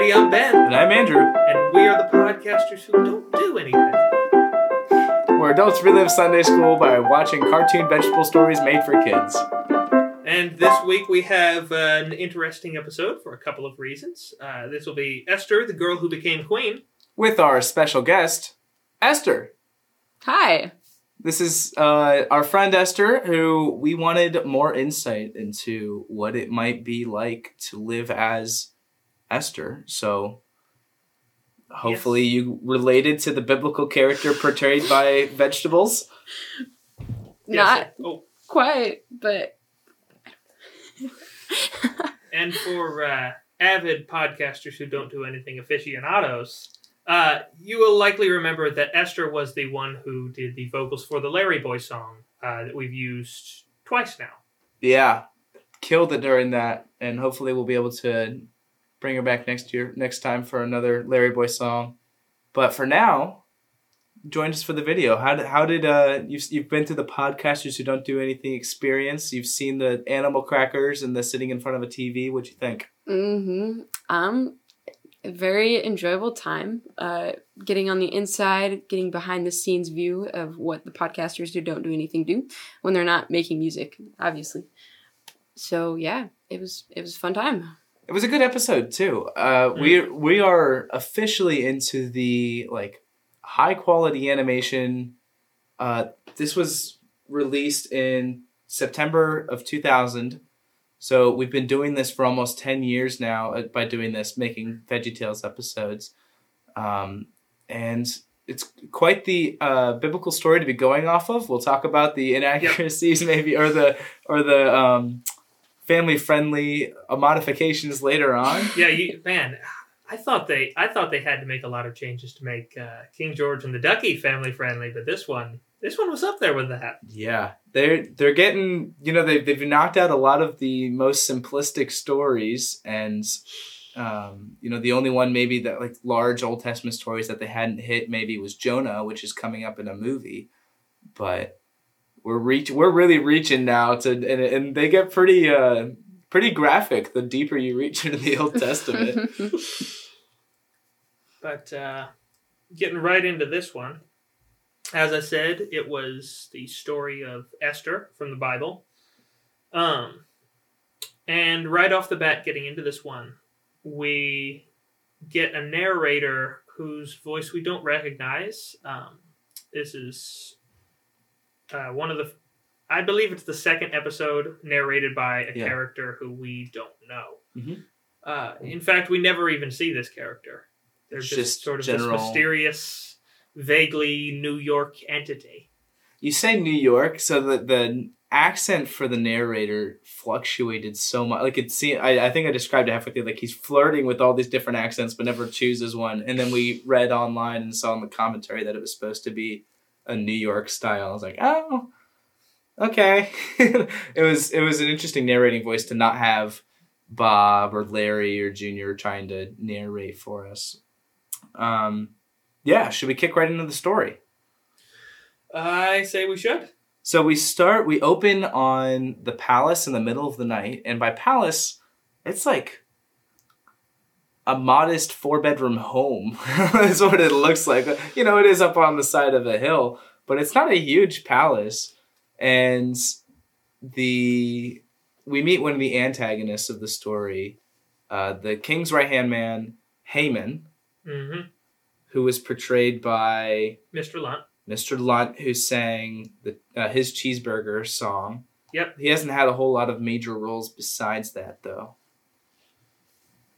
Alrighty, I'm Ben, And I'm Andrew, and we are the podcasters who don't do anything. where adults relive Sunday school by watching cartoon vegetable stories made for kids. And this week we have uh, an interesting episode for a couple of reasons. Uh, this will be Esther, the girl who became queen. With our special guest, Esther. Hi. This is uh, our friend Esther, who we wanted more insight into what it might be like to live as Esther. So hopefully you related to the biblical character portrayed by vegetables. Not oh, quite, but and for uh, avid podcasters who don't do anything aficionados, uh, you will likely remember that Esther was the one who did the vocals for the Larry Boy song uh, that we've used twice now. Yeah, killed it during that, and hopefully we'll be able to bring her back next year, next time for another Larry Boy song. But for now, join us for the video. How did how did uh you've you've been to the podcasters who don't do anything experience? You've seen the animal crackers and the sitting in front of a TV. What'd you think? mm-hmm. um very enjoyable time. Uh getting on the inside, getting behind the scenes view of what the podcasters who don't do anything do when they're not making music, obviously. So yeah, it was it was a fun time. It was a good episode too. Uh, we we are officially into the like high quality animation. Uh, this was released in September of two thousand, so we've been doing this for almost ten years now. uh, By doing this, making VeggieTales episodes, um, and it's quite the uh, biblical story to be going off of. We'll talk about the inaccuracies, maybe, or the or the um, family friendly uh, modifications later on. Yeah, you, man, I thought they I thought they had to make a lot of changes to make uh, King George and the Ducky family friendly, but this one this one was up there with that. Yeah, they're they're getting you know they've they've knocked out a lot of the most simplistic stories, and um, you know the only one maybe that like large Old Testament stories that they hadn't hit maybe was Jonah, which is coming up in a movie, but we're reach we're really reaching now to and, and they get pretty uh pretty graphic the deeper you reach into the Old Testament. But uh, getting right into this one, as I said, it was the story of Esther from the Bible. Um, and right off the bat, getting into this one, we get a narrator whose voice we don't recognize. Um, this is uh, one of the, I believe it's the second episode narrated by a Yeah. character who we don't know. Mhm. Uh, in fact, we never even see this character. They're It's just, just sort of general- this mysterious, vaguely New York entity. You say New York, so the the accent for the narrator fluctuated so much. Like it seemed, I, I think I described it halfway through. Like he's flirting with all these different accents, but never chooses one. And then we read online and saw in the commentary that it was supposed to be a New York style. I was like, oh, okay. it was it was an interesting narrating voice to not have Bob or Larry or Junior trying to narrate for us. Um, yeah, should we kick right into the story? I say we should. So we start, we open on the palace in the middle of the night, and by palace, it's like a modest four bedroom home. is what it looks like. You know, it is up on the side of a hill, but it's not a huge palace. And the we meet one of the antagonists of the story, uh, the king's right hand man, Haman, hmm who was portrayed by Mr. Lunt. Mr. Lunt, who sang the uh, his cheeseburger song. Yep. He hasn't had a whole lot of major roles besides that, though.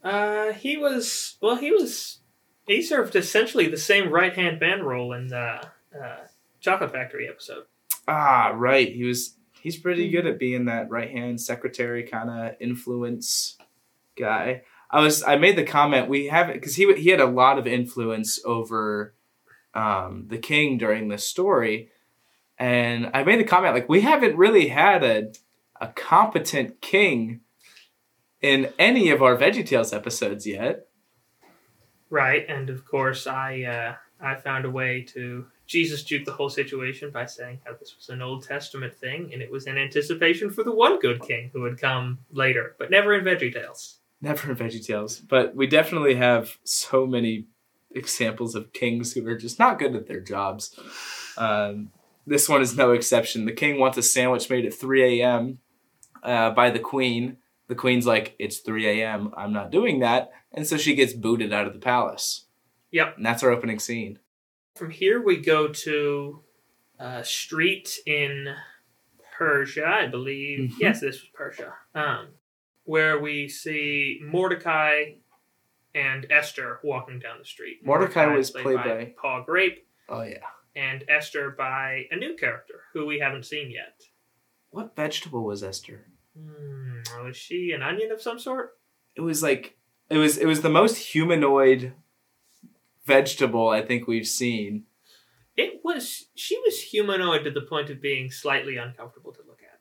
Uh, he was well. He was. He served essentially the same right hand man role in the uh, Chocolate Factory episode. Ah, right. He was. He's pretty good at being that right hand secretary kind of influence guy. I was. I made the comment we haven't because he he had a lot of influence over um, the king during this story, and I made the comment like we haven't really had a a competent king in any of our VeggieTales episodes yet. Right, and of course, I uh, I found a way to Jesus juke the whole situation by saying how this was an Old Testament thing, and it was in anticipation for the one good king who would come later, but never in VeggieTales. Never in Veggie Tales, but we definitely have so many examples of kings who are just not good at their jobs. Um, this one is no exception. The king wants a sandwich made at 3 a.m. Uh, by the queen. The queen's like, "It's 3 a.m. I'm not doing that," and so she gets booted out of the palace. Yep. And that's our opening scene. From here, we go to a street in Persia, I believe. Mhm. Yes, this was Persia. Um, where we see Mordecai and Esther walking down the street. Mordecai was is played by- Pa Grape, Oh yeah. and Esther by a new character who we haven't seen yet. What vegetable was Esther? Hmm, was she an onion of some sort? It was like it was it was the most humanoid vegetable I think we've seen. It was. She was humanoid to the point of being slightly uncomfortable to look at.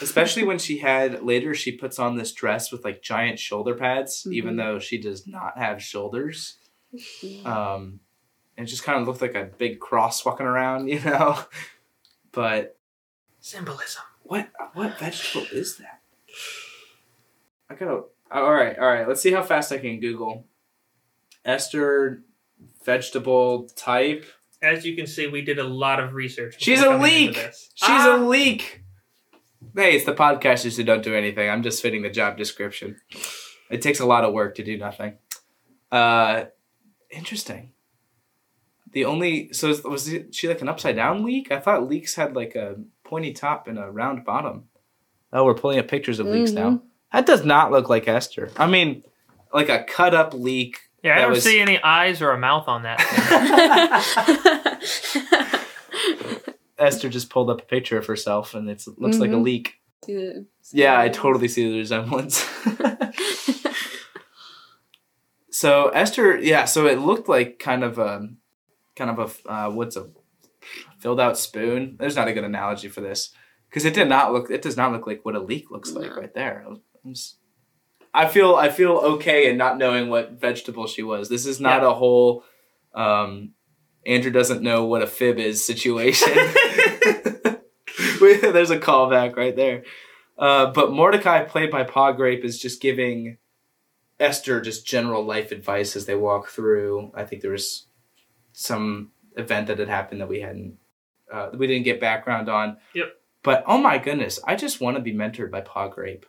Especially when she had later she puts on this dress with like giant shoulder pads, even Mhm. though she does not have shoulders. Um and it just kind of looked like a big cross walking around, you know. But Symbolism. What what vegetable is that? I gotta all right, all right. Let's see how fast I can Google. Esther vegetable type. As you can see, we did a lot of research. She's a leek! She's Ah! a leek. Hey, it's the podcasters who don't do anything. I'm just fitting the job description. It takes a lot of work to do nothing. Uh, interesting. The only so was she like an upside down leek? I thought leeks had like a pointy top and a round bottom. Oh, we're pulling up pictures of leeks now. That does not look like Esther. I mean, like a cut up leek. Yeah, I don't was- see any eyes or a mouth on that. Esther just pulled up a picture of herself, and it looks like a Mhm. leek. Yeah, Yeah, I totally see the resemblance. so Esther, yeah, so it looked like kind of a, kind of a, uh, what's a filled out spoon. There's not a good analogy for this because it did not look. It does not look like what a leek looks like No. right there. Just- I feel I feel okay in not knowing what vegetable she was. This is not Yeah. a whole. Um, Andrew doesn't know what a fib is situation. There's a callback right there. Uh, but Mordecai, played by Pa Grape, is just giving Esther just general life advice as they walk through. I think there was some event that had happened that we hadn't, uh, we didn't get background on. Yep. But oh my goodness, I just want to be mentored by Pa Grape.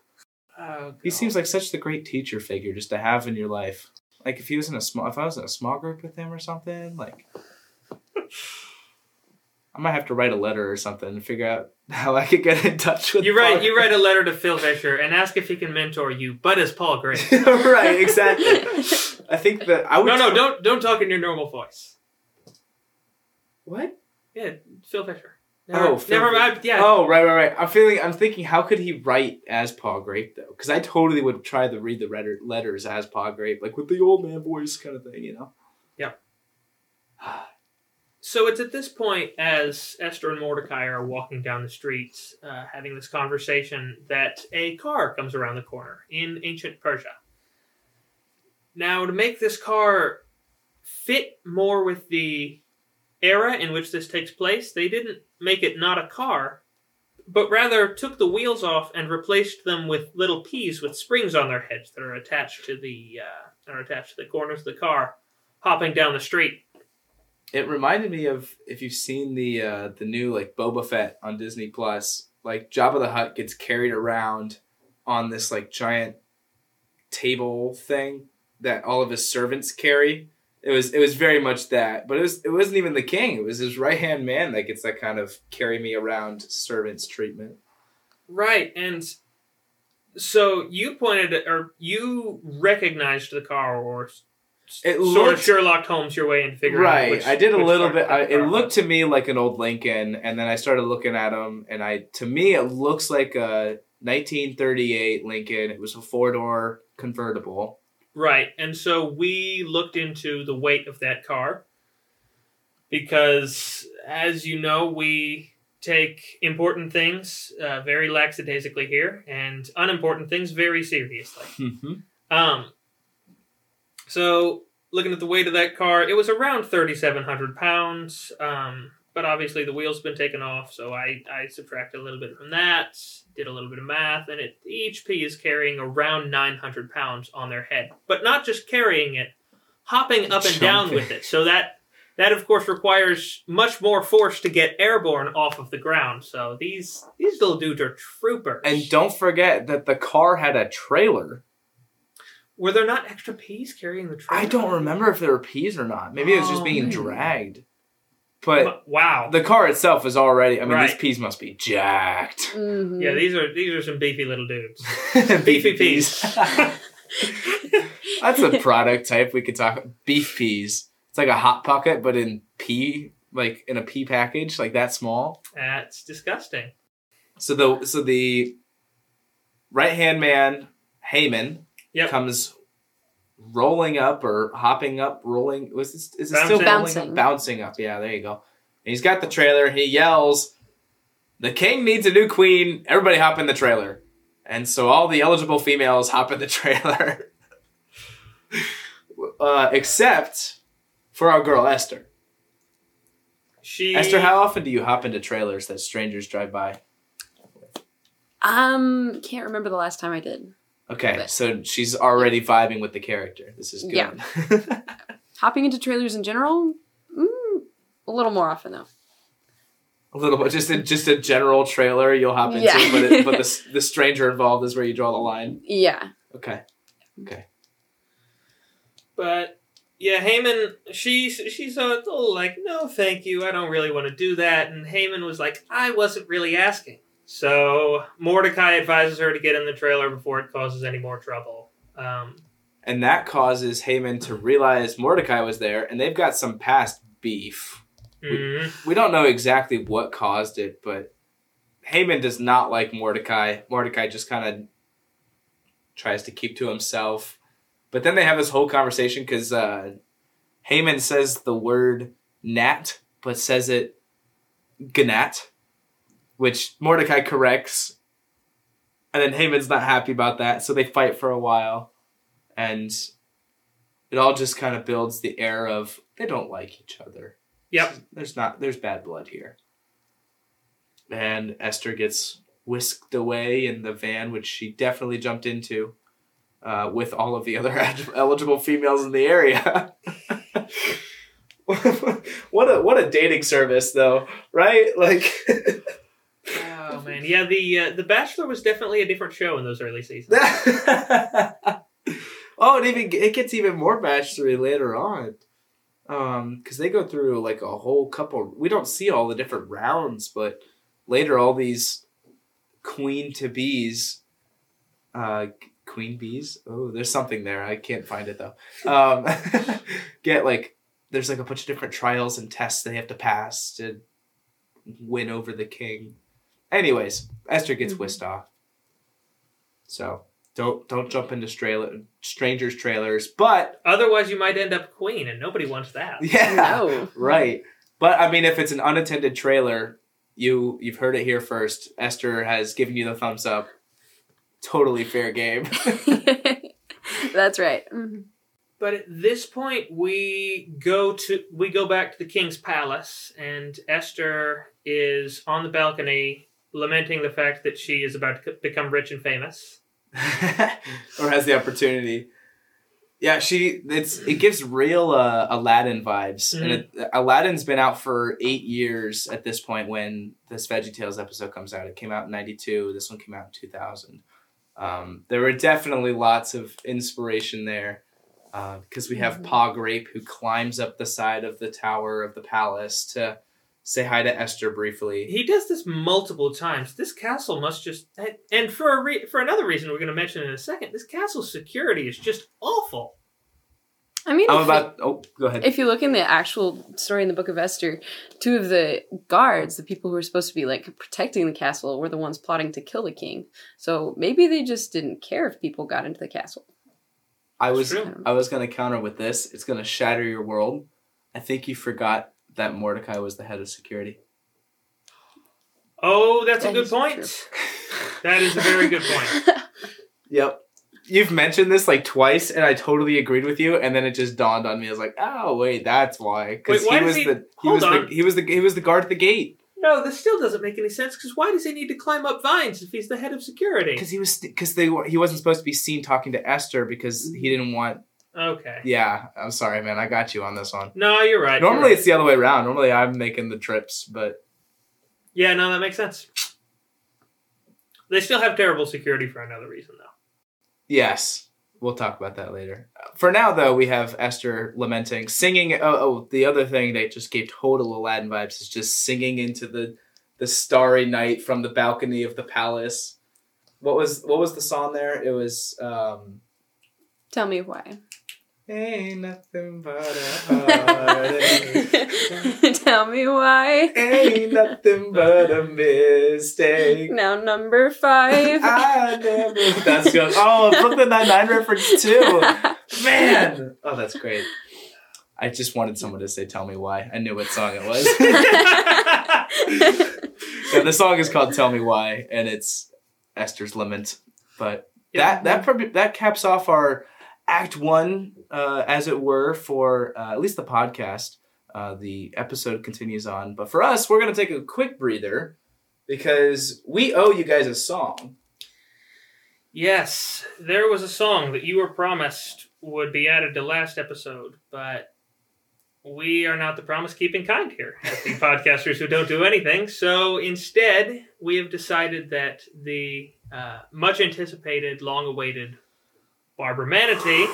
oh, He seems like such the great teacher figure just to have in your life. Like if he was in a small, if I was in a small group with him or something, like I might have to write a letter or something and figure out how I could get in touch with. You write Pa you write a letter to Phil Vischer and ask if he can mentor you, but as Pa Grape. right, exactly. I think that I would. No, no, don't don't talk in your normal voice. What? Yeah, Phil Vischer. Never, Oh, Phil never mind. Yeah, Oh, right, right, right. I'm feeling. I'm thinking, how could he write as Pa Grape though? Because I totally would try to read the letter, letters as Pa Grape, like with the old man voice kind of thing, you know. Yeah. so it's at this point, as Esther and Mordecai are walking down the streets, uh, having this conversation, that a car comes around the corner in ancient Persia. Now, to make this car fit more with the era in which this takes place, they didn't make it not a car, but rather took the wheels off and replaced them with little peas with springs on their heads that are attached to the uh, are attached to the corners of the car, hopping down the street. It reminded me of if you've seen the uh, the new like Boba Fett on Disney Plus. Like Jabba the Hutt gets carried around on this like giant table thing that all of his servants carry. It was it was very much that, but it was it wasn't even the king. It was his right hand man that gets that kind of carry me around servants treatment. Right, and so you pointed or you recognized the car, or It sort looked- of Sherlock Holmes your way into figuring out Right, which- I did a little bit. I, it looked to me like an old Lincoln, and then I started looking at them, and I to me it looks like a 1938 Lincoln. It was a four door convertible. Right, and so we looked into the weight of that car because, as you know, we take important things uh, very lackadaisically here, and unimportant things very seriously. Mm-hmm. Um, so looking at the weight of that car, it was around thirty seven hundred pounds. Um, but obviously the wheel's been taken off, so I, I subtracted a little bit from that, did a little bit of math, and it each pea is carrying around 900 pounds on their head. But not just carrying it, hopping up and down with it. So that, that of course requires much more force to get airborne off of the ground. So these, these little dudes are troopers. And don't forget that the car had a trailer. Were there not extra peas carrying the trailer? I don't remember if there were peas or not. Maybe it was just Oh, being man. dragged. But wow. the car itself is already. I mean, these peas must be jacked. Mhm. yeah, these are these are some beefy little dudes. Beefy peas. That's a product type we could talk. Beef peas. It's like a hot pocket, but in pea, like in a pea package, like that small. That's disgusting. So the so the right hand man Haman Yep. comes rolling up or hopping up, rolling. Was this, is it still Bouncing. up? Bouncing up. Yeah, there you go. And he's got the trailer. He yells, "The king needs a new queen! Everybody hop in the trailer!" And so all the eligible females hop in the trailer, uh, except for our girl Esther. She Esther, how often do you hop into trailers that strangers drive by? Um, can't remember the last time I did. Okay, But- so she's already vibing with the character. This is good. Yeah. Hopping into trailers in general, mm, a little more often though. a little bit, just a just a general trailer you'll hop into, Yeah. but it, but the the stranger involved is where you draw the line. Yeah. Okay. Okay. But yeah, Haman, she she's a little like, no, thank you, I don't really want to do that. And Haman was like, I wasn't really asking. So Mordecai advises her to get in the trailer before it causes any more trouble. Um, And that causes Haman to realize Mordecai was there, and they've got some past beef. mhm. We don't know exactly what caused it, but Haman does not like Mordecai. Mordecai just kind of tries to keep to himself. But then they have this whole conversation because uh, Haman says the word gnat, but says it gnat, which Mordecai corrects. And then Haman's not happy about that, so they fight for a while. And it all just kind of builds the air of they don't like each other. Yep. There's not there's bad blood here. And Esther gets whisked away in the van, which she definitely jumped into, uh, with all of the other eligible females in the area. what a what a dating service, though, right? Like, Oh man, yeah. The uh, the Bachelor was definitely a different show in those early seasons. oh, it even it gets even more bachelory later on, um, because they go through like a whole couple. We don't see all the different rounds, but later all these queen to bees, uh, queen bees. Oh, there's something there. I can't find it though. Um, get like there's like a bunch of different trials and tests they have to pass to win over the king. Anyways, Esther gets Mhm. whisked off. So don't don't jump into trailer strangers trailers. But Otherwise, you might end up queen, and nobody wants that. yeah, No. right. But I mean, if it's an unattended trailer, you you've heard it here first. Esther has given you the thumbs up. Totally fair game. That's right. Mhm. But at this point, we go to we go back to the king's palace, and Esther is on the balcony, lamenting the fact that she is about to become rich and famous. or has the opportunity. Yeah, she it's it gives real uh, Aladdin vibes, and it, Aladdin's been out for eight years at this point when this Veggie Tales episode comes out. It came out in '92. This one came out in 2000. Um, there were definitely lots of inspiration there because we have Mhm. Pa Grape who climbs up the side of the tower of the palace to say hi to Esther briefly. He does this multiple times. This castle must just and- and for a re, for another reason we're going to mention in a second. This castle's security is just awful. I mean, I'm if, about. Oh, go ahead. if you look in the actual story in the Book of Esther, two of the guards, the people who were supposed to be like protecting the castle, were the ones plotting to kill the king. So maybe they just didn't care if people got into the castle. I was true. I was gonna counter with this. It's gonna shatter your world. I think you forgot that Mordecai was the head of security. Oh, that's a good point. true. That is a very good point. Yep. you've mentioned this like twice, and I totally agreed with you, and then it just dawned on me. I was like, oh wait, that's why. Because he was he- the he hold was the he was the he was the guard at the gate. No, this still doesn't make any sense. Because why does he need to climb up vines if he's the head of security? Because he was because they were he wasn't supposed to be seen talking to Esther because he didn't want. Okay. Yeah, I'm sorry, man. I got you on this one. No, you're right. you're Normally right. it's the other way around. Normally I'm making the trips, but yeah, no, that makes sense. They still have terrible security for another reason, though. yes, we'll talk about that later. For now, though, we have Esther lamenting, singing. Oh, oh, the other thing that just gave total Aladdin vibes is just singing into the the starry night from the balcony of the palace. What was what was the song there? It was um, Tell me why. Ain't nothing but a heartache. Tell me why. Ain't nothing but a mistake. Now number five. I never. That's good. Oh, Brooklyn Nine Nine reference too. Man, oh, that's great. I just wanted someone to say, "Tell me why." I knew what song it was. yeah, the song is called "Tell Me Why," and it's Esther's lament. But that that that caps off our Act One, uh, as it were, for uh, at least the podcast. Uh, the episode continues on, but for us, we're gonna take a quick breather because we owe you guys a song. Yes, there was a song that you were promised would be added to last episode, but we are not the promise keeping kind here at the podcasters who don't do anything. So instead, we have decided that the uh, much anticipated, long awaited Barbara Manatee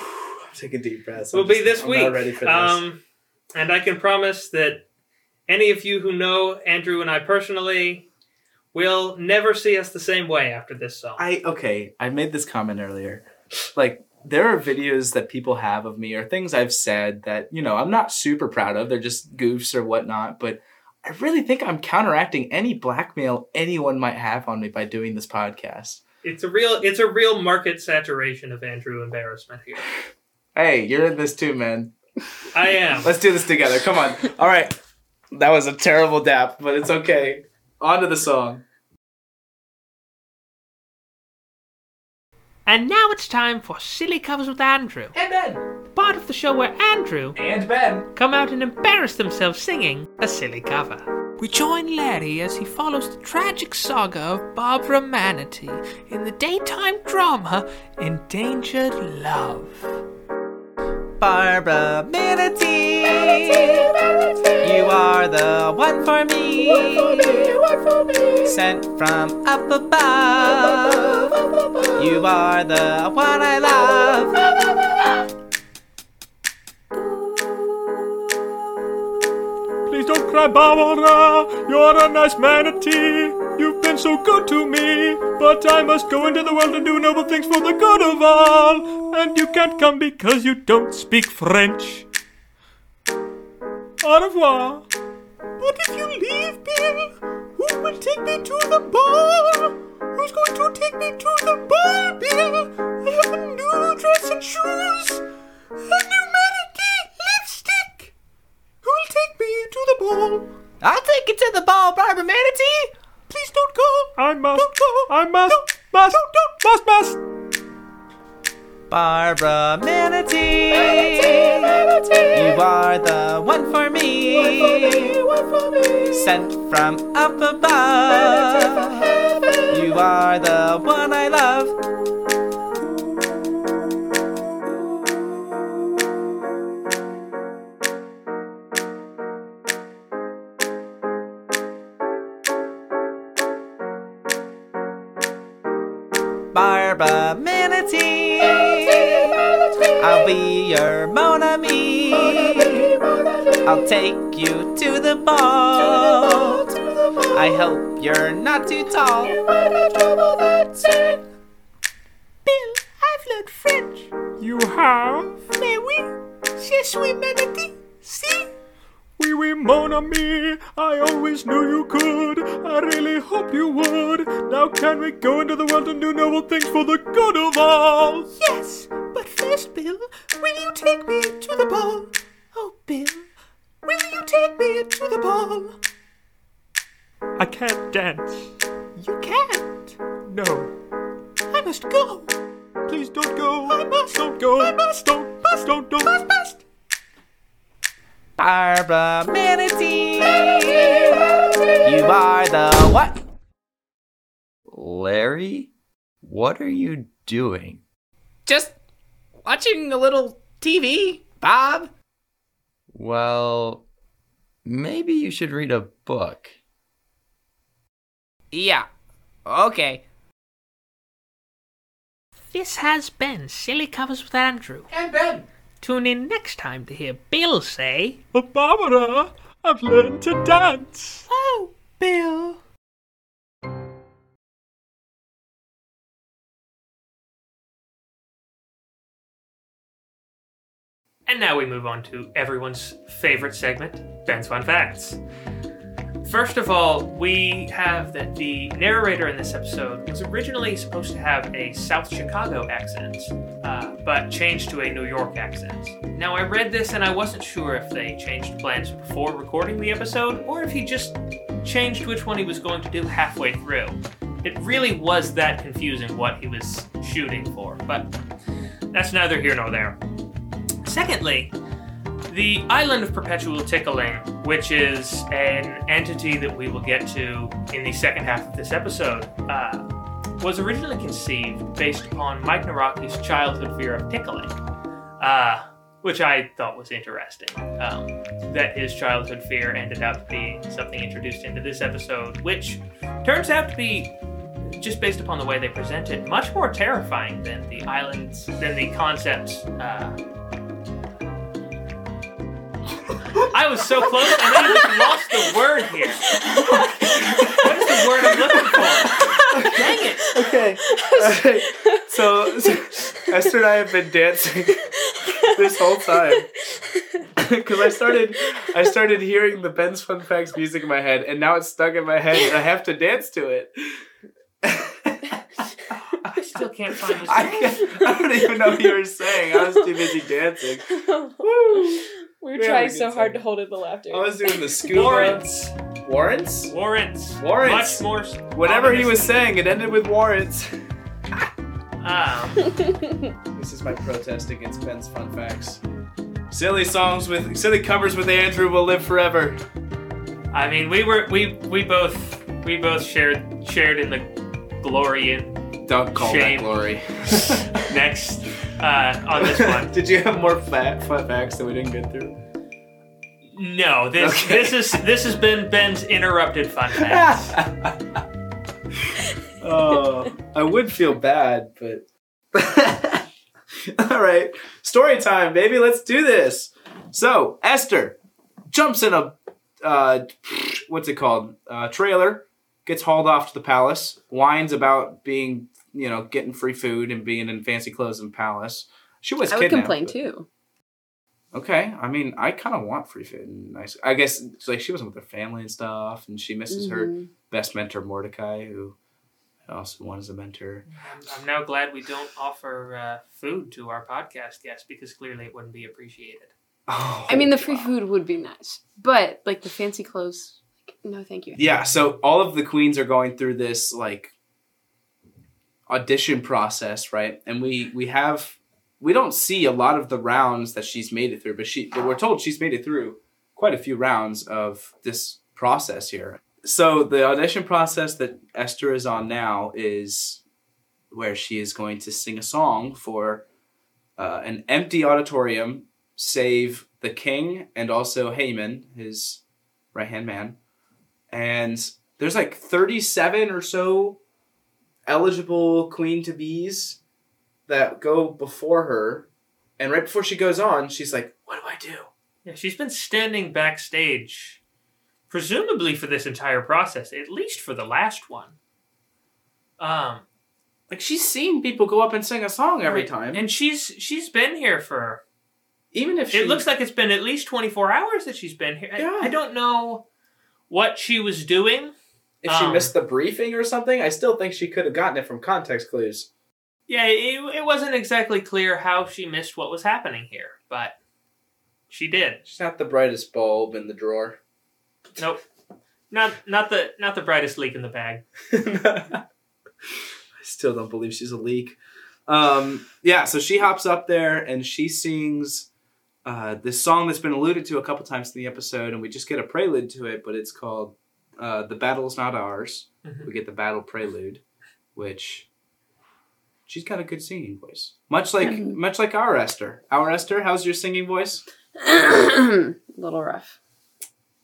Take a deep breath. will be this I'm week. not ready for this. Um, and I can promise that any of you who know Andrew and I personally will never see us the same way after this song. I okay. I made this comment earlier. Like there are videos that people have of me or things I've said that you know I'm not super proud of. They're just goofs or whatnot. But I really think I'm counteracting any blackmail anyone might have on me by doing this podcast. It's a real it's a real market saturation of Andrew embarrassment here. Hey, you're in this too, man. I am. Let's do this together. Come on. All right. That was a terrible dap, but it's okay. On to the song. And now it's time for Silly Covers with Andrew, And Ben. part of the show where Andrew And Ben. come out and embarrass themselves singing a silly cover. We join Larry as he follows the tragic saga of Barbara Manatee in the daytime drama Endangered Love. Barbara Manatee, you are the one for me, sent from up above. You are the one I love. Barbara. You're a nice manatee. You've been so good to me. But I must go into the world and do noble things for the good of all. And you can't come because you don't speak French. Au revoir. But if you leave, Bill, who will take me to the ball? Who's going to take me to the ball, Bill? I have a new dress and shoes. A new. Who'll take me to the ball? I'll take you to the ball, Barbara Manatee. Please don't go. I must. Go. I must. Must. Don't, don't, Must. Must. Barbara Manatee, you are the one for me, sent from up above. You are the one I I'll take you to the ball. I hope you're not too tall. Bill, I've learned French. You have. Mais oui, je suis manatee. See? Oui, oui, mon ami. I always knew you could. I really hope you would. Now can we go into the world and do noble things for the good of all? Yes, but first, Bill, will you take me to the ball? Oh, Bill, will you take me to the ball? I can't dance. You can't. No. I must go. please don't go. I must don't go. I must don't. Must don't. Don't. Must. Must. Barbara Manatee. You are the what? Larry, what are you doing? Just watching a little TV, Bob. Well, maybe you should read a book. Yeah. Okay. This has been Silly Covers with Andrew. And Ben. Tune in next time to hear Bill say, But Barbara, I've learned to dance. Oh, Bill. And now we move on to everyone's favorite segment, Ben's Fun Facts. First of all, we have that the narrator in this episode was originally supposed to have a South Chicago accent, uh, but changed to a New York accent. Now, I read this and I wasn't sure if they changed plans before recording the episode or if he just changed which one he was going to do halfway through. It really was that confusing what he was shooting for, but that's neither here nor there. Secondly, the Island of Perpetual Tickling, which is an entity that we will get to in the second half of this episode, uh, was originally conceived based upon Mike Nawrocki's childhood fear of tickling, uh, which I thought was interesting. Um, that his childhood fear ended up being something introduced into this episode, which turns out to be just based upon the way they present it, much more terrifying than the islands, than the concept. Uh, I was so close, and then I just lost the word here. what is the word I'm looking for? Dang it! Okay. So, so Esther and I have been dancing this whole time because I started I started hearing the Ben's Fun Facts music in my head, and now it's stuck in my head, and I have to dance to it. I still can't find. I, can't, I don't even know what you were saying. I was too busy dancing. Woo. We were We had a trying good so hard time. to hold in the laughter. I was doing the scuba. Warrants. Warrants? Warrants. Warrants. Much more. Whatever he ominous. was saying, it ended with warrants. Ah. This is my protest against Ben's fun facts. Silly songs with silly covers with Andrew will live forever. I mean, we were we we both we both shared shared in the glory in Don't call Shame. that glory. next uh, on this one. Did you have more fat fun facts that we didn't get through? No, this Okay. this is this has been Ben's interrupted fun facts. oh, I would feel bad, but. All right, story time, baby. Let's do this. So Esther jumps in a uh, what's it called? Uh, trailer. Gets hauled off to the palace. Whines about being, you know, getting free food and being in fancy clothes in palace. She was. I would complain but- too. Okay, I mean, I kind of want free food. And nice. I guess it's like she wasn't with her family and stuff, and she misses her Mhm. best mentor Mordecai, who I also wanted as a mentor. I'm, I'm now glad we don't offer uh, food to our podcast guests because clearly it wouldn't be appreciated. Oh, I mean, the free wow. food would be nice, but like the fancy clothes, like, no, thank you. Yeah, so all of the queens are going through this like audition process, right? And we we have we don't see a lot of the rounds that she's made it through, but she but we're told she's made it through quite a few rounds of this process here. So the audition process that Esther is on now is where she is going to sing a song for uh, an empty auditorium, save the king and also Haman, his right hand man and there's like 37 or so eligible queen to bees that go before her and right before she goes on she's like what do i do Yeah, she's been standing backstage, presumably for this entire process, at least for the last one. Um, like she's seen people go up and sing a song every Right. time and she's she's been here for. even if she It looks like it's been at least twenty four hours that she's been here. I- Yeah. I, don't know what she was doing. If she um, missed the briefing or something i still think she could have gotten it from context clues Yeah, it, it wasn't exactly clear how she missed what was happening here, but she did. she's not the brightest bulb in the drawer Nope. Not not the not the brightest leek in the bag. I still don't believe she's a leek. Um, yeah, so she hops up there and she sings uh, this song that's been alluded to a couple times in the episode, and we just get a prelude to it, but it's called uh, "The Battle's Not Ours." Mhm. We get the battle prelude, which she's got a good singing voice, much like Mhm. much like our Esther. Our Esther, how's your singing voice? A little rough.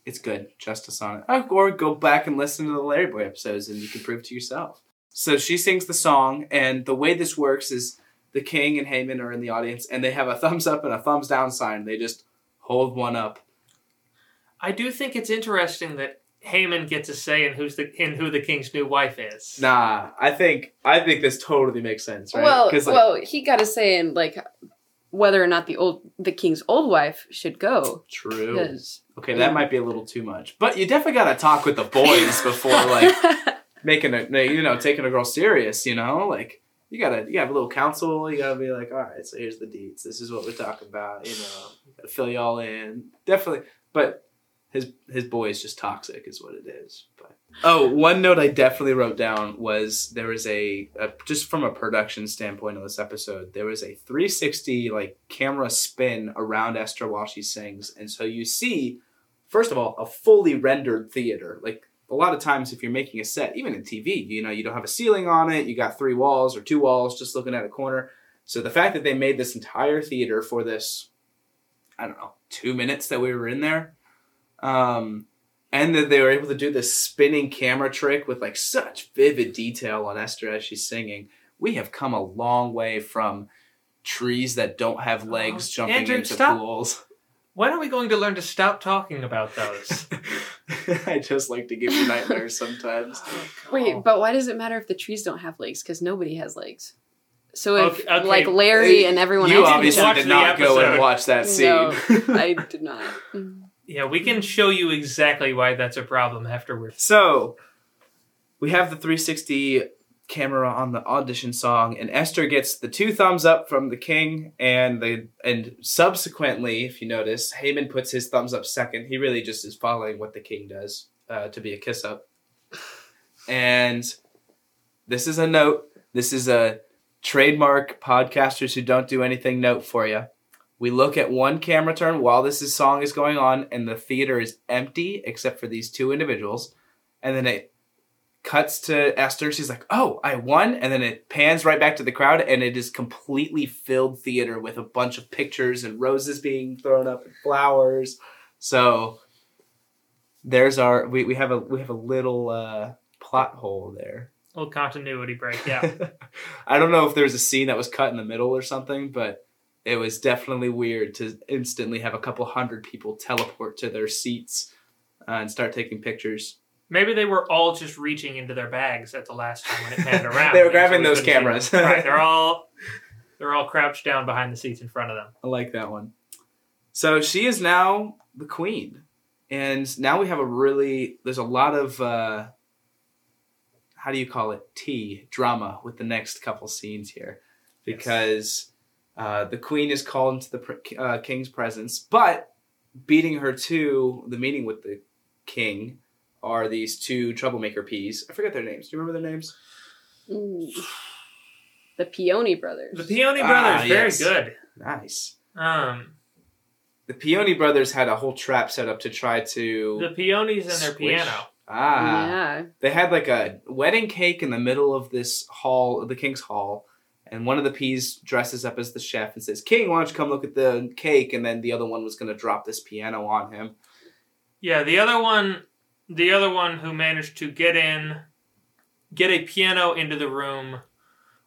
It's good. Justice on it. Oh, Or go back and listen to the Larry Boy episodes, and you can prove to yourself. So she sings the song, and the way this works is the king and Haman are in the audience, and they have a thumbs up and a thumbs down sign. They just hold one up. I do think it's interesting that Haman gets a say in who's the in who the king's new wife is. Nah, I think I think this totally makes sense, right? Well, 'Cause, like, well, he got to say in like whether or not the old the king's old wife should go true. Okay, that might be a little too much, but you definitely got to talk with the boys before like making a you know taking a girl serious. You know, like you gotta you have a little counsel. You gotta be like, all right, so here's the deeds. This is what we're talking about. You know, gotta fill you all in. Definitely, but his his boy is just toxic, is what it is. But oh, one note I definitely wrote down was there was a, a just from a production standpoint of this episode, there was a 360 like camera spin around Esther while she sings, and so you see first of all, a fully rendered theater. Like a lot of times, if you're making a set, even in TV, you know, you don't have a ceiling on it, you got three walls or two walls just looking at a corner. So the fact that they made this entire theater for this, I don't know, two minutes that we were in there, um, and that they were able to do this spinning camera trick with like such vivid detail on Esther as she's singing, we have come a long way from trees that don't have legs Oh, jumping Andrew, into stop. pools. When are we going to learn to stop talking about those? I just like to give you nightmares sometimes. wait, but why does it matter if the trees don't have legs? Because nobody has legs. So if Okay, okay. like Larry and everyone you else, obviously did not go and watch that scene. No, I did not. Yeah, we can show you exactly why that's a problem afterwards. so we have the 360 camera on the audition song, and Esther gets the two thumbs up from the king, and the and subsequently, if you notice, Haman puts his thumbs up second. He really just is following what the king does uh, to be a kiss up. And this is a note. This is a trademark podcasters who don't do anything note for you. We look at one camera turn while this is, song is going on, and the theater is empty except for these two individuals. And then it cuts to Esther. She's like, "Oh, I won!" And then it pans right back to the crowd, and it is completely filled theater with a bunch of pictures and roses being thrown up and flowers. So there's our we, we have a we have a little uh, plot hole there. little continuity break, yeah. I don't know if there was a scene that was cut in the middle or something, but it was definitely weird to instantly have a couple hundred people teleport to their seats uh, and start taking pictures. Maybe they were all just reaching into their bags at the last time when it panned around. They were grabbing we those couldn't see them. cameras. right, they're all they're all crouched down behind the seats in front of them. I like that one. So she is now the queen, and now we have a really there's a lot of uh, how do you call it tea drama with the next couple scenes here because uh, the queen is called into the pr- uh, king's presence, but beating her to the meeting with the king are these two troublemaker peas. I forget their names. Do you remember their names? The Peony brothers. The Peony Ah, brothers, very yes. good. Nice. Um, The Peony brothers had a whole trap set up to try to the peonies and their Squish. piano. ah yeah. they had like a wedding cake in the middle of this hall, the king's hall, and one of the peas dresses up as the chef and says, "King, why don't you come look at the cake?" And then the other one was going to drop this piano on him. Yeah, the other one, the other one who managed to get in, get a piano into the room,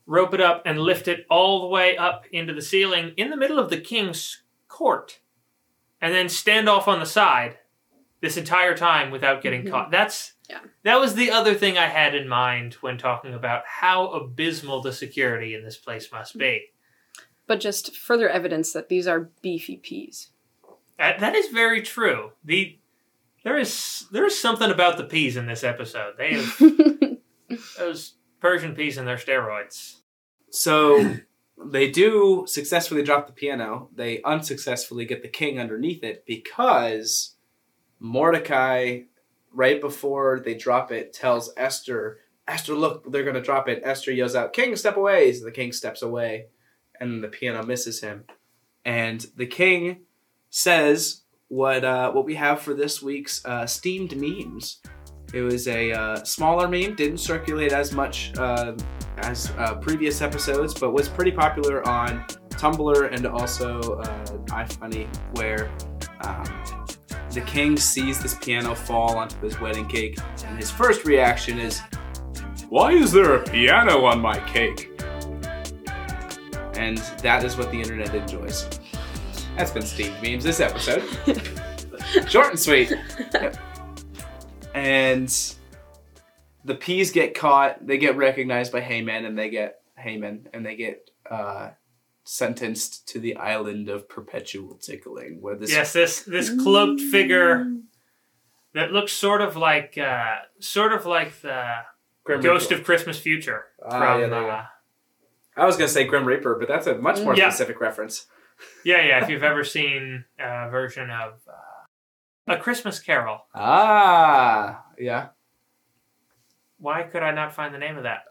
rope it up, and lift it all the way up into the ceiling in the middle of the king's court, and then stand off on the side this entire time without getting Mhm. caught. That's Yeah. that was the other thing I had in mind when talking about how abysmal the security in this place must be. But just further evidence that these are beefy peas. That, that is very true. The there is there is something about the peas in this episode. They have those Persian peas and their steroids. So they do successfully drop the piano. They unsuccessfully get the king underneath it because Mordecai, right before they drop it, tells Esther, Esther, look, they're gonna drop it. Esther yells out, King, step away. So the king steps away, and the piano misses him. And the king says what uh, what we have for this week's uh, steamed memes. It was a uh, smaller meme, didn't circulate as much uh, as uh, previous episodes, but was pretty popular on Tumblr and also uh, iFunny, where um, the king sees this piano fall onto his wedding cake, and his first reaction is, Why is there a piano on my cake? And that is what the internet enjoys. That's been Steve Memes this episode. Short and sweet. Yep. And the peas get caught, they get recognized by Haman, and they get Haman, and they get uh, sentenced to the island of perpetual tickling, where this Yes, this this cloaked figure that looks sort of like uh, sort of like the Grim Ghost Reaper- of Christmas Future Ah, from yeah, there uh, I was gonna say Grim Reaper, but that's a much more Yeah. specific reference. yeah yeah. If you've ever seen a version of uh, a Christmas Carol, Ah, yeah. why could I not find the name of that?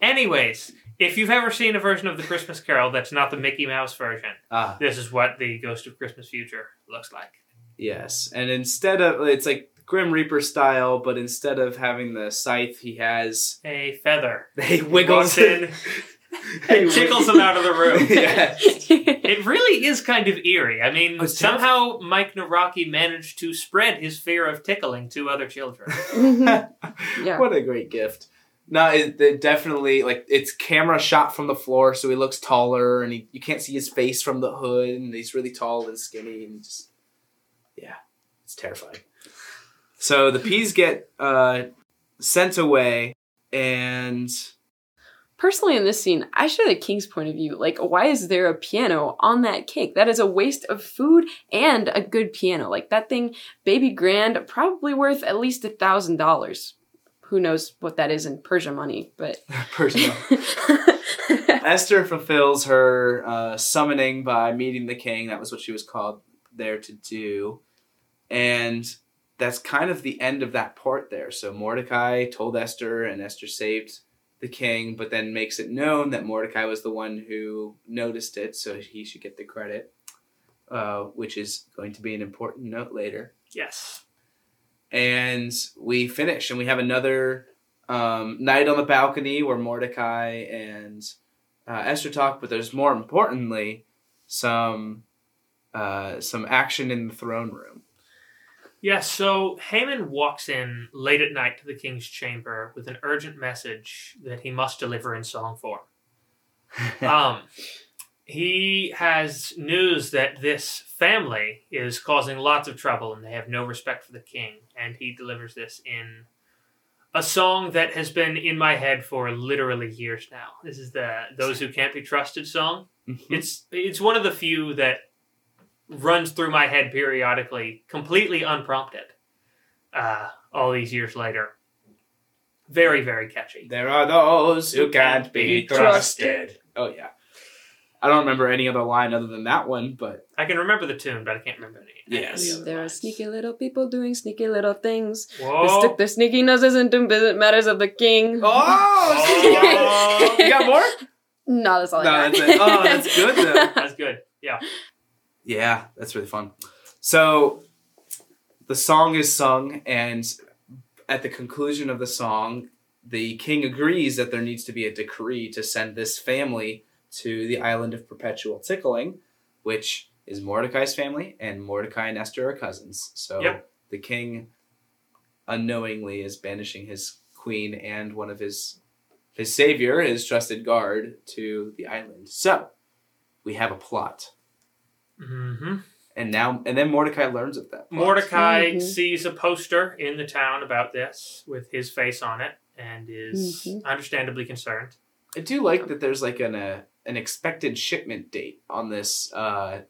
Anyways, if you've ever seen a version of the Christmas Carol that's not the Mickey Mouse version, Ah, this is what the Ghost of Christmas Future looks like. yes. And instead of it's like Grim Reaper style, but instead of having the scythe, he has A feather. he wiggles Walks in and tickles him out of the room. yeah. It really is kind of eerie. I mean, Oh, it's somehow Mike Nawrocki managed to spread his fear of tickling to other children. Yeah. What a great gift. No, it, it definitely like it's camera shot from the floor, so he looks taller, and he, you can't see his face from the hood, and he's really tall and skinny, and just yeah, it's terrifying. So the peas get uh, sent away, and Personally, in this scene, I share the king's point of view. Like, why is there a piano on that cake? That is a waste of food and a good piano. Like that thing, baby grand, probably worth at least a thousand dollars. Who knows what that is in Persia money? But personal. Esther fulfills her uh, summoning by meeting the king. That was what she was called there to do. And that's kind of the end of that part there. So Mordecai told Esther, and Esther saved the king, but then makes it known that Mordecai was the one who noticed it, so he should get the credit, uh, which is going to be an important note later yes. And we finish and we have another um, night on the balcony where mordecai and uh, esther talk but there's more importantly some uh, some action in the throne room Yes, so Haman walks in late at night to the king's chamber with an urgent message that he must deliver in song form. um, he has news that this family is causing lots of trouble and they have no respect for the king, and he delivers this in a song that has been in my head for literally years now. This is the "Those Who Can't Be Trusted" song. It's it's one of the few that runs through my head periodically, completely unprompted. Uh, all these years later, very very catchy. there are those who can't be trusted oh yeah i don't remember any other line other than that one but I can remember the tune, but I can't remember any. any Yes. other there are sneaky little people doing sneaky little things. They stick their sneaky noses into business matters of the king. oh, oh. you got more No, that's all No, I got. that's it. Oh, that's good, though. That's good. Yeah. Yeah, that's really fun. So the song is sung, and at the conclusion of the song, the king agrees that there needs to be a decree to send this family to the island of perpetual tickling, which is Mordecai's family, and Mordecai and Esther are cousins. So Yep. the king unknowingly is banishing his queen and one of his his savior, his trusted guard, to the island. So we have a plot. hmm And now, and then Mordecai learns of that. plot. Mordecai Mhm. sees a poster in the town about this with his face on it and is Mhm. understandably concerned. I do like that. There's like an uh, an expected shipment date on this uh,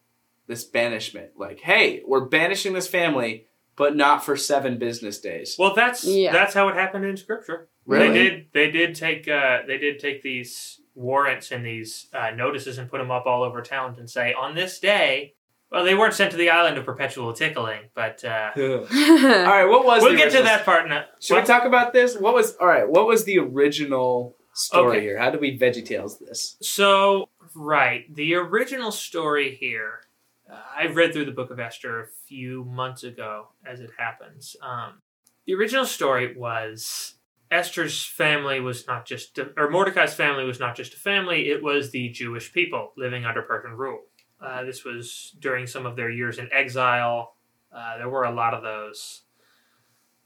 this banishment. Like, hey, we're banishing this family, but not for seven business days. Well, that's Yeah. that's how it happened in Scripture. Really? They did they did take uh, they did take these warrants and these uh, notices and put them up all over town and say on this day Well, they weren't sent to the island of perpetual tickling, but uh, all right, what was? we'll the get to that part now. Should Well, we talk about this? What was all right? What was the original story Okay. here? How do we VeggieTales this? So, right, the original story here. Uh, I read through the Book of Esther a few months ago, as it happens. Um, the original story was Esther's family was not just, or Mordecai's family was not just a family; it was the Jewish people living under Persian rule. Uh, this was during some of their years in exile. Uh, there were a lot of those,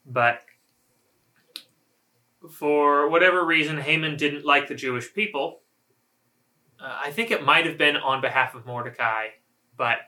but for whatever reason, Haman didn't like the Jewish people. Uh, I think it might have been on behalf of Mordecai, but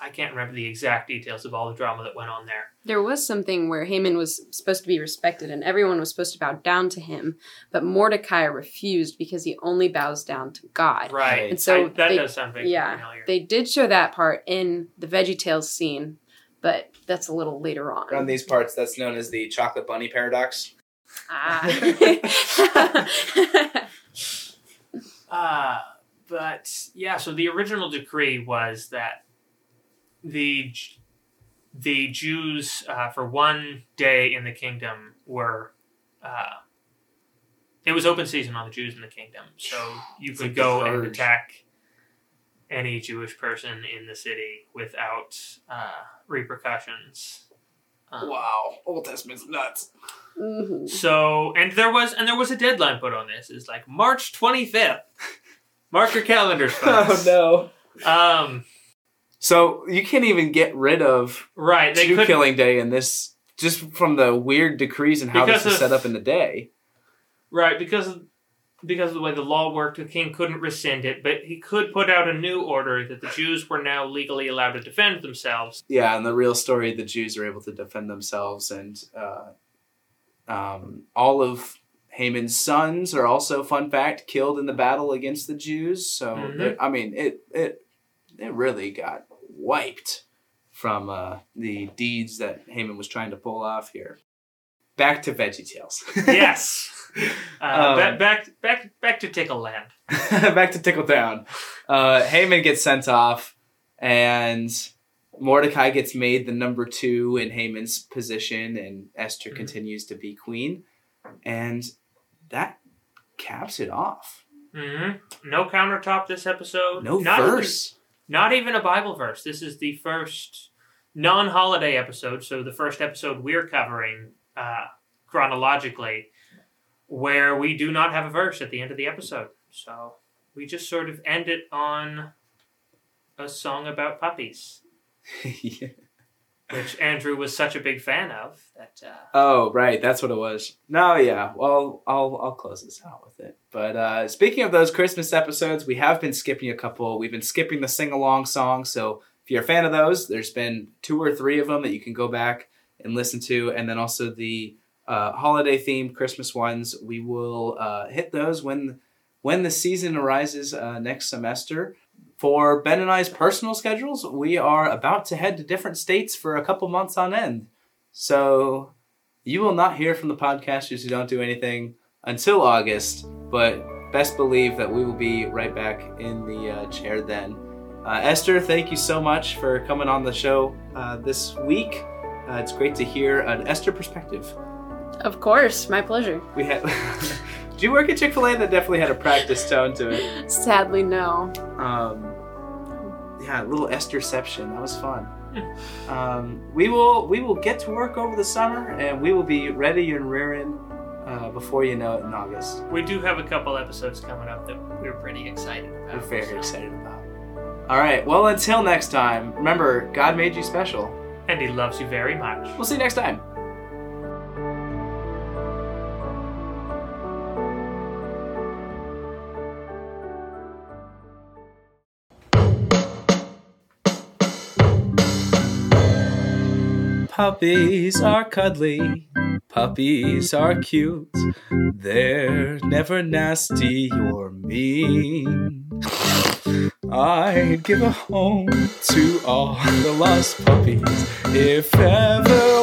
I can't remember the exact details of all the drama that went on there. There was something where Haman was supposed to be respected and everyone was supposed to bow down to him, but Mordecai refused because he only bows down to God. Right. And so I- that they- does sound vaguely yeah, familiar. They did show that part in the VeggieTales scene, but that's a little later on. Around these parts, that's known as the chocolate bunny paradox. Ah. Uh, but yeah, so the original decree was that the the Jews uh, for one day in the kingdom were uh, it was open season on the Jews in the kingdom, so you could like go and attack any Jewish person in the city without uh, repercussions. Um, Wow, Old Testament's nuts. Mhm. so, and there was and there was a deadline put on this. It's like March twenty fifth. Mark your calendars, Oh no! Um, So you can't even get rid of right. They Jew could killing day in this just from the weird decrees and how this is of- set up in the day. right because of, because of the way the law worked. The king couldn't rescind it, but he could put out a new order that the Jews were now legally allowed to defend themselves. Yeah, in the real story, the Jews are able to defend themselves, and uh, um, all of Haman's sons are also, fun fact, killed in the battle against the Jews. So Mhm. I mean, it it it really got wiped from uh, the deeds that Haman was trying to pull off here. Back to Veggie Tales. yes. Uh, Um, ba- back back back to Tickle Land. back to Tickletown. Uh, Haman gets sent off, and Mordecai gets made the number two in Haman's position, and Esther Mhm. continues to be queen, and that caps it off. Mm-hmm. No countertop this episode. No Not even- verse. not even a Bible verse. This is the first non-holiday episode, so the first episode we're covering uh, chronologically, where we do not have a verse at the end of the episode. So we just sort of end it on a song about puppies, Yeah. which Andrew was such a big fan of that. Uh, Oh, right, that's what it was. No, yeah. Well, I'll I'll close this out with it. But uh, speaking of those Christmas episodes, we have been skipping a couple. We've been skipping the sing along songs. So if you're a fan of those, there's been two or three of them that you can go back and listen to, and then also the uh, holiday themed Christmas ones. We will uh, hit those when when the season arises uh, next semester. For Ben and I's personal schedules, we are about to head to different states for a couple months on end. So you will not hear from the podcasters who don't do anything until August, but best believe that we will be right back in the uh, chair then. Uh, Esther, thank you so much for coming on the show uh, this week. It's great to hear an Esther perspective. Of course, my pleasure. We had. Did you work at Chick Fil A? That definitely had a practice tone to it. Sadly, no. Um, yeah, a little Estherception. That was fun. Um, we will we will get to work over the summer, and we will be ready and rearing uh, before you know it in August. we do have a couple episodes coming up that we're pretty excited about. We're very so- excited about. All right. Well, until next time, remember God made you special. And he loves you very much. We'll see you next time. Puppies are cuddly, puppies are cute. They're never nasty or mean. I'd give a home to all the lost puppies if ever